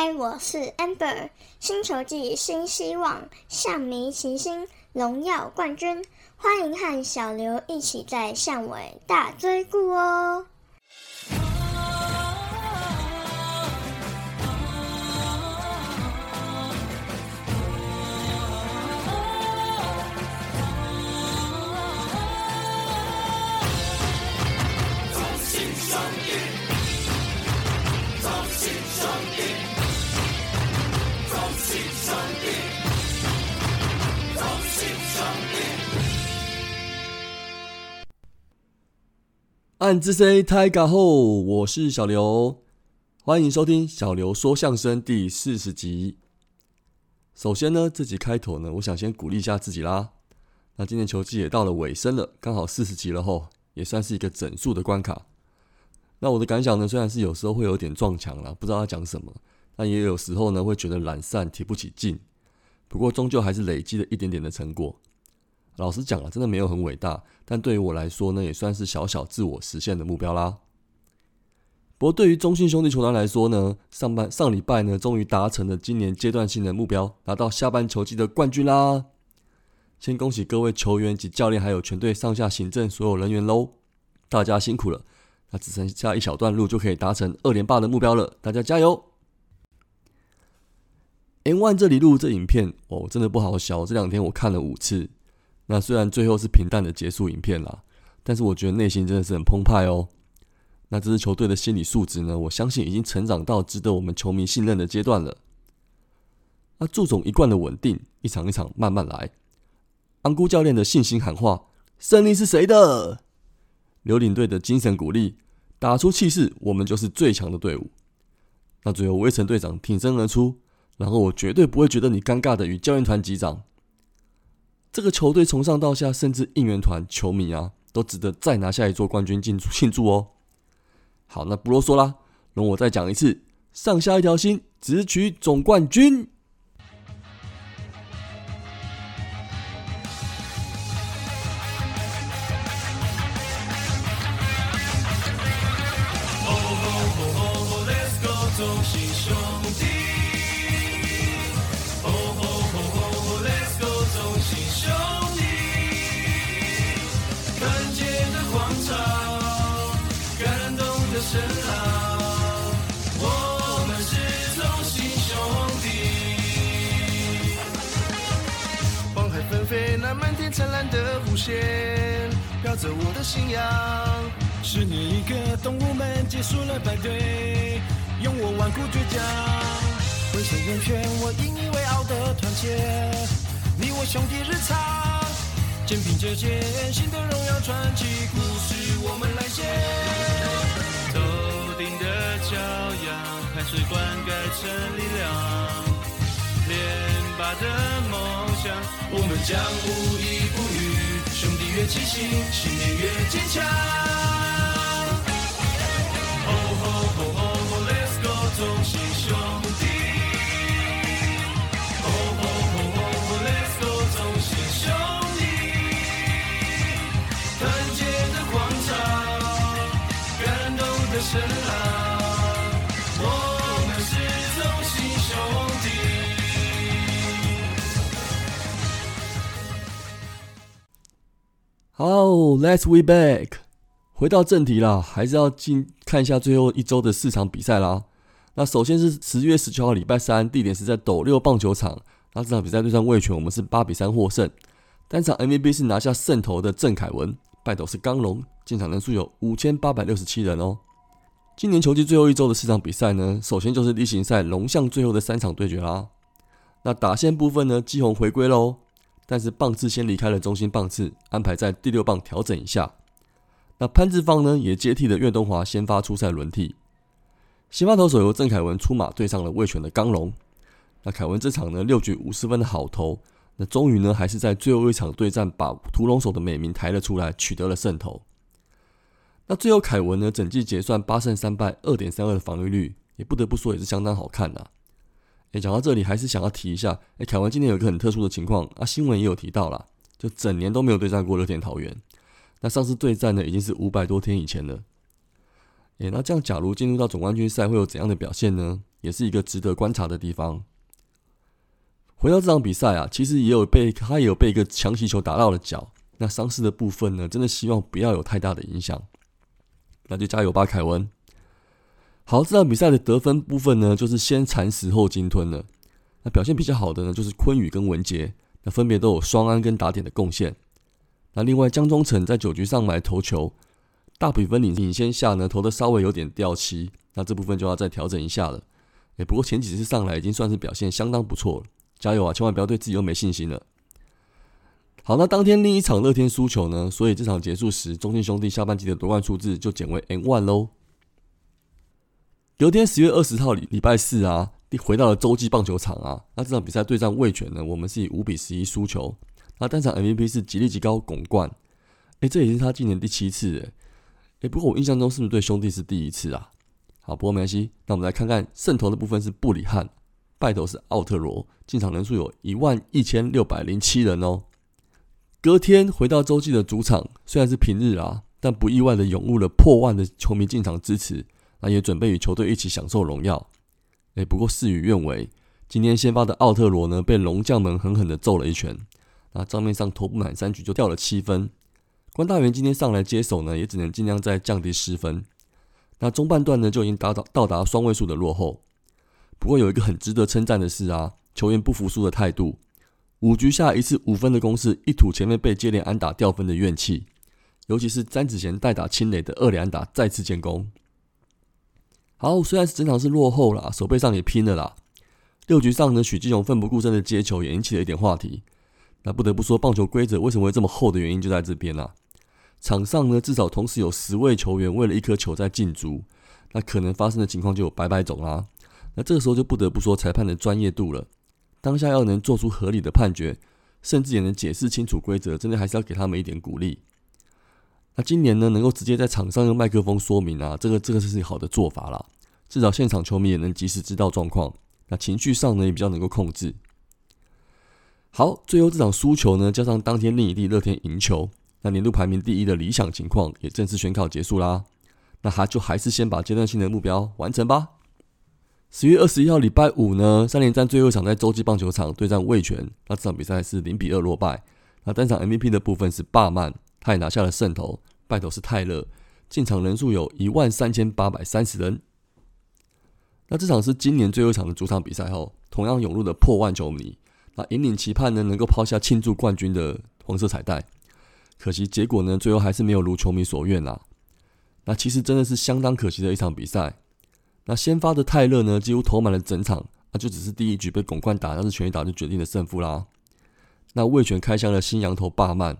嗨，我是 Amber，星球季新希望，象迷齐心，荣耀冠军，欢迎和小刘一起在巷尾大追顾哦。暗之 C 太嘎后，我是小刘，欢迎收听小刘说相声第四十集。首先呢，这集开头呢，我想先鼓励一下自己啦。那今年球季也到了尾声了，刚好四十集了吼，也算是一个整数的关卡。那我的感想呢，虽然是有时候会有点撞墙了，不知道要讲什么，但也有时候呢，会觉得懒散提不起劲。不过终究还是累积了一点点的成果。老实讲啊，真的没有很伟大，但对于我来说呢，也算是小小自我实现的目标啦。不过对于中信兄弟球团来说呢，上半上礼拜呢，终于达成了今年阶段性的目标，拿到下半球季的冠军啦！先恭喜各位球员及教练，还有全队上下行政所有人员喽，大家辛苦了！那只剩下一小段路就可以达成二连霸的目标了，大家加油！N One 这里录这影片哦，真的不好笑，这两天我看了五次。那虽然最后是平淡的结束影片啦，但是我觉得内心真的是很澎湃哦。那这支球队的心理素质呢，我相信已经成长到值得我们球迷信任的阶段了。那祝总一贯的稳定，一场一场慢慢来。安姑教练的信心喊话：胜利是谁的？刘领队的精神鼓励：打出气势，我们就是最强的队伍。那最后威城队长挺身而出，然后我绝对不会觉得你尴尬的与教练团击掌。这个球队从上到下，甚至应援团、球迷啊，都值得再拿下一座冠军庆祝庆祝哦。好，那不啰嗦啦，容我再讲一次：上下一条心，直取总冠军。灿烂的弧线，飘着我的信仰。十年一个，动物们结束了排队，用我顽固倔强，浑身圆圈，我引以为傲的团结。你我兄弟日常，肩并着肩，新的荣耀传奇故事我们来写。头顶的骄阳，汗水灌溉成力量。他的梦想，我们将无依不语。兄弟越齐心，信念越坚强。好，Let's we back，回到正题啦，还是要进看一下最后一周的四场比赛啦。那首先是十月十九号礼拜三，地点是在斗六棒球场。那这场比赛对上味全，我们是八比三获胜。单场 MVP 是拿下胜投的郑凯文，败斗是刚龙，进场人数有五千八百六十七人哦。今年球季最后一周的四场比赛呢，首先就是例行赛龙象最后的三场对决啦。那打线部分呢，基宏回归喽。但是棒次先离开了中心棒次，安排在第六棒调整一下。那潘志芳呢，也接替了岳东华先发出赛轮替。先发投手由郑凯文出马对上了魏权的刚龙。那凯文这场呢六局五十分的好投，那终于呢还是在最后一场对战把屠龙手的美名抬了出来，取得了胜投。那最后凯文呢整季结算八胜三败，二点三二的防御率，也不得不说也是相当好看呐。哎，讲到这里，还是想要提一下，哎，凯文今年有一个很特殊的情况啊，新闻也有提到啦，就整年都没有对战过乐天桃园。那上次对战呢，已经是五百多天以前了。诶，那这样假如进入到总冠军赛会有怎样的表现呢？也是一个值得观察的地方。回到这场比赛啊，其实也有被他也有被一个强袭球打到了脚。那伤势的部分呢，真的希望不要有太大的影响。那就加油吧，凯文。好，这场比赛的得分部分呢，就是先蚕食后鲸吞了。那表现比较好的呢，就是昆宇跟文杰，那分别都有双安跟打点的贡献。那另外江中诚在九局上来投球，大比分领领先下呢，投的稍微有点掉漆，那这部分就要再调整一下了。哎，不过前几次上来已经算是表现相当不错了，加油啊！千万不要对自己又没信心了。好，那当天另一场乐天输球呢，所以这场结束时，中信兄弟下半季的夺冠数字就减为 N one 喽。隔天十月二十号礼礼拜四啊，回到了洲际棒球场啊，那这场比赛对战味全呢，我们是以五比十一输球。那单场 MVP 是吉利吉高拱冠，哎，这也是他今年第七次哎，哎，不过我印象中是不是对兄弟是第一次啊？好，不过没关系，那我们来看看胜投的部分是布里汉，败投是奥特罗，进场人数有一万一千六百零七人哦。隔天回到洲际的主场，虽然是平日啊，但不意外的涌入了破万的球迷进场支持，那也准备与球队一起享受荣耀。哎，不过事与愿违，今天先发的奥特罗呢，被龙将们狠狠的揍了一拳。那账面上投不满三局就掉了七分，关大元今天上来接手呢，也只能尽量再降低失分。那中半段呢就已经达到到达双位数的落后。不过有一个很值得称赞的是啊，球员不服输的态度。五局下一次五分的攻势，一吐前面被接连安打掉分的怨气。尤其是詹子贤代打清垒的二连安打再次建功。好，虽然是整场是落后啦，手背上也拼了啦。六局上呢，许继荣奋不顾身的接球也引起了一点话题。那不得不说，棒球规则为什么会这么厚的原因就在这边啊。场上呢，至少同时有十位球员为了一颗球在竞逐，那可能发生的情况就有百百种啦。那这个时候就不得不说裁判的专业度了。当下要能做出合理的判决，甚至也能解释清楚规则，真的还是要给他们一点鼓励。那今年呢，能够直接在场上用麦克风说明啊，这个这个是好的做法啦。至少现场球迷也能及时知道状况，那情绪上呢也比较能够控制。好，最后这场输球呢，加上当天另一地乐天赢球，那年度排名第一的理想情况也正式宣告结束啦。那他就还是先把阶段性的目标完成吧。十月二十一号礼拜五呢，三连战最后一场在洲际棒球场对战味全，那这场比赛是零比二落败。那单场 MVP 的部分是霸曼，他也拿下了胜投，败投是泰勒，进场人数有一万三千八百三十人。那这场是今年最后一场的主场比赛后，同样涌入的破万球迷。那引领期盼呢，能够抛下庆祝冠军的黄色彩带，可惜结果呢，最后还是没有如球迷所愿啦。那其实真的是相当可惜的一场比赛。那先发的泰勒呢，几乎投满了整场，那就只是第一局被拱冠打，那是全力打就决定了胜负啦。那魏权开箱的新羊头霸曼，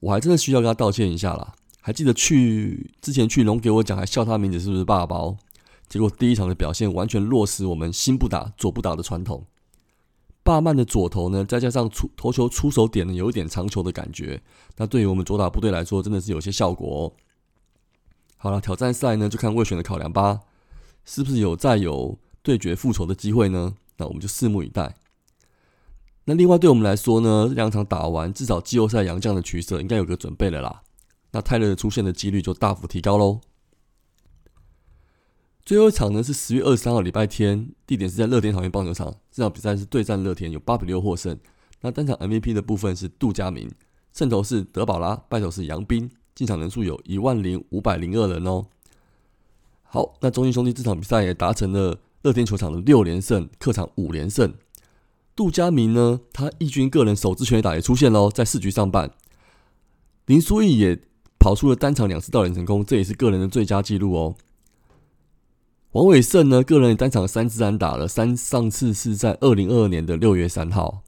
我还真的需要跟他道歉一下啦。还记得去之前去龙给我讲，还笑他名字是不是霸包？结果第一场的表现完全落实我们心不打左不打的传统。霸曼的左投呢，再加上出投球出手点呢，有一点长球的感觉。那对于我们左打部队来说，真的是有些效果哦。好了，挑战赛呢，就看魏选的考量吧，是不是有再有对决复仇的机会呢？那我们就拭目以待。那另外对我们来说呢，这两场打完，至少季后赛杨将的取舍应该有个准备了啦。那泰勒的出现的几率就大幅提高喽。最后一场呢是十月二十三号礼拜天，地点是在乐天桃园棒球场。这场比赛是对战乐天，有八比六获胜。那单场 MVP 的部分是杜佳明，胜投是德保拉，败投是杨斌。进场人数有一万零五百零二人哦。好，那中信兄弟这场比赛也达成了乐天球场的六连胜，客场五连胜。杜佳明呢，他义军个人首支全垒打也出现喽，在四局上半。林书义也跑出了单场两次盗垒成功，这也是个人的最佳纪录哦。王伟胜呢，个人单场三支安打了，三上次是在二零二二年的六月三号。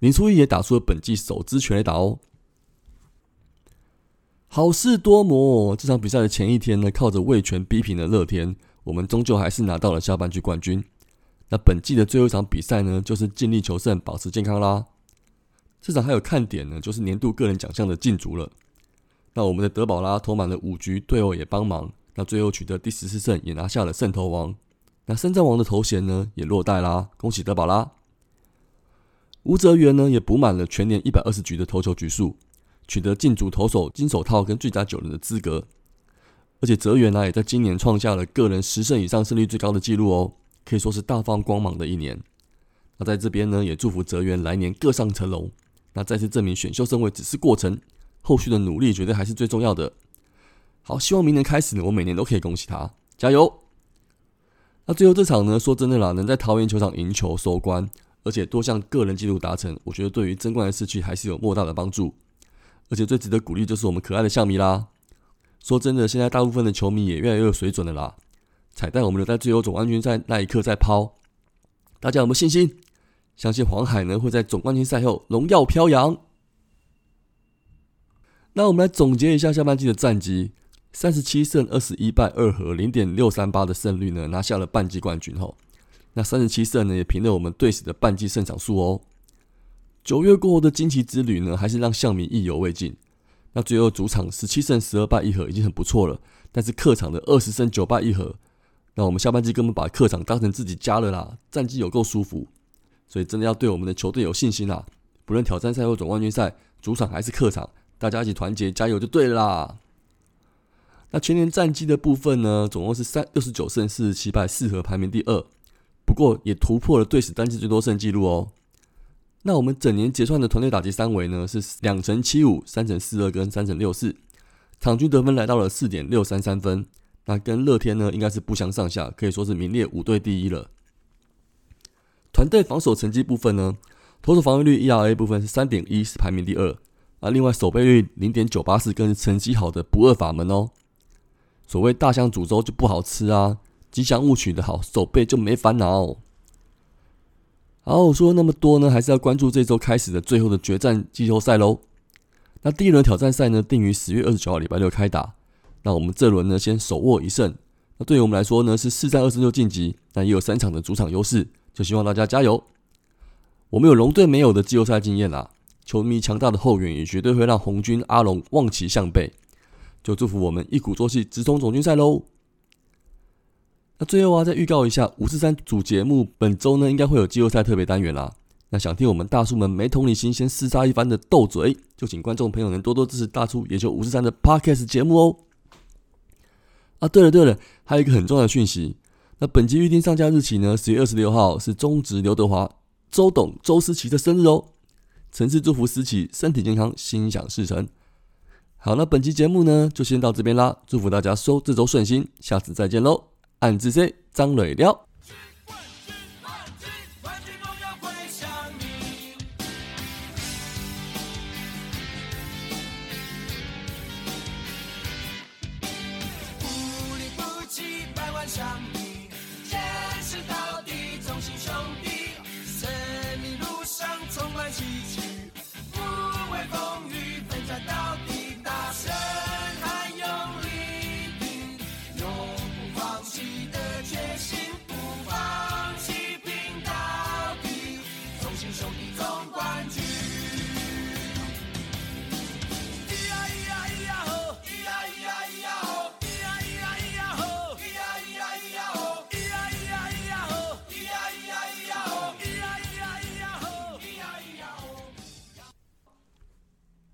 林书义也打出了本季首支全垒打哦。好事多磨，这场比赛的前一天呢，靠着魏权逼平了乐天，我们终究还是拿到了下半区冠军。那本季的最后一场比赛呢，就是尽力求胜，保持健康啦。这场还有看点呢，就是年度个人奖项的竞逐了。那我们的德保拉投满了五局，队友也帮忙。那最后取得第十四胜，也拿下了胜投王。那胜战王的头衔呢，也落袋啦，恭喜德保拉。吴泽源呢，也补满了全年一百二十局的投球局数，取得竞逐投手金手套跟最佳九人的资格。而且泽源呢也在今年创下了个人十胜以上胜率最高的纪录哦，可以说是大放光芒的一年。那在这边呢，也祝福泽源来年各上层楼。那再次证明选秀胜位只是过程，后续的努力绝对还是最重要的。好，希望明年开始呢，我每年都可以恭喜他，加油！那最后这场呢，说真的啦，能在桃园球场赢球收官，而且多项个人纪录达成，我觉得对于争冠的士气还是有莫大的帮助。而且最值得鼓励就是我们可爱的象迷啦。说真的，现在大部分的球迷也越来越有水准的啦。彩蛋我们留在最后总冠军赛那一刻再抛，大家有没有信心？相信黄海呢会在总冠军赛后荣耀飘扬。那我们来总结一下下半季的战绩：三十七胜二十一败二和，零点六三八的胜率呢，拿下了半季冠军后。那三十七胜呢，也凭了我们队史的半季胜场数哦。九月过后的惊奇之旅呢，还是让象迷意犹未尽。那最后主场十七胜十二败一和已经很不错了，但是客场的二十胜九败一和，那我们下半季根本把客场当成自己家了啦，战绩有够舒服，所以真的要对我们的球队有信心啦！不论挑战赛或总冠军赛，主场还是客场，大家一起团结加油就对啦。那全年战绩的部分呢，总共是三六十九胜四十七败四和，排名第二，不过也突破了队史单季最多胜纪录哦。那我们整年结算的团队打击三围呢，是两成七五、三成四二跟三成六四，场均得分来到了四点六三三分。那跟乐天呢，应该是不相上下，可以说是名列五队第一了。团队防守成绩部分呢，投手防御率 ERA 部分是三点一，是排名第二。啊，另外守备率零点九八四，更是成绩好的不二法门哦。所谓大象煮粥就不好吃啊，吉祥物取得好，守备就没烦恼。好，我说那么多呢，还是要关注这周开始的最后的决战季后赛喽。那第一轮挑战赛呢，定于十月二十九号礼拜六开打。那我们这轮呢，先手握一胜。那对于我们来说呢，是四战二胜六晋级，那也有三场的主场优势，就希望大家加油。我们有龙队没有的季后赛经验啦，球迷强大的后援也绝对会让红军阿龙望其项背。就祝福我们一鼓作气，直冲总决赛喽。那最后啊，再预告一下五四三主节目，本周呢应该会有季后赛特别单元啦。那想听我们大叔们没同理心先厮杀一番的斗嘴，就请观众朋友能多多支持大叔野球五四三的 Podcast 节目哦。啊，对了对了，还有一个很重要的讯息，那本集预定上架日期呢，十月二十六号是中职刘德华周董周思琪的生日哦。诚挚祝福思琪身体健康，心想事成。好，那本期节目呢就先到这边啦，祝福大家收这周顺心，下次再见喽。暗自 C 张磊撩。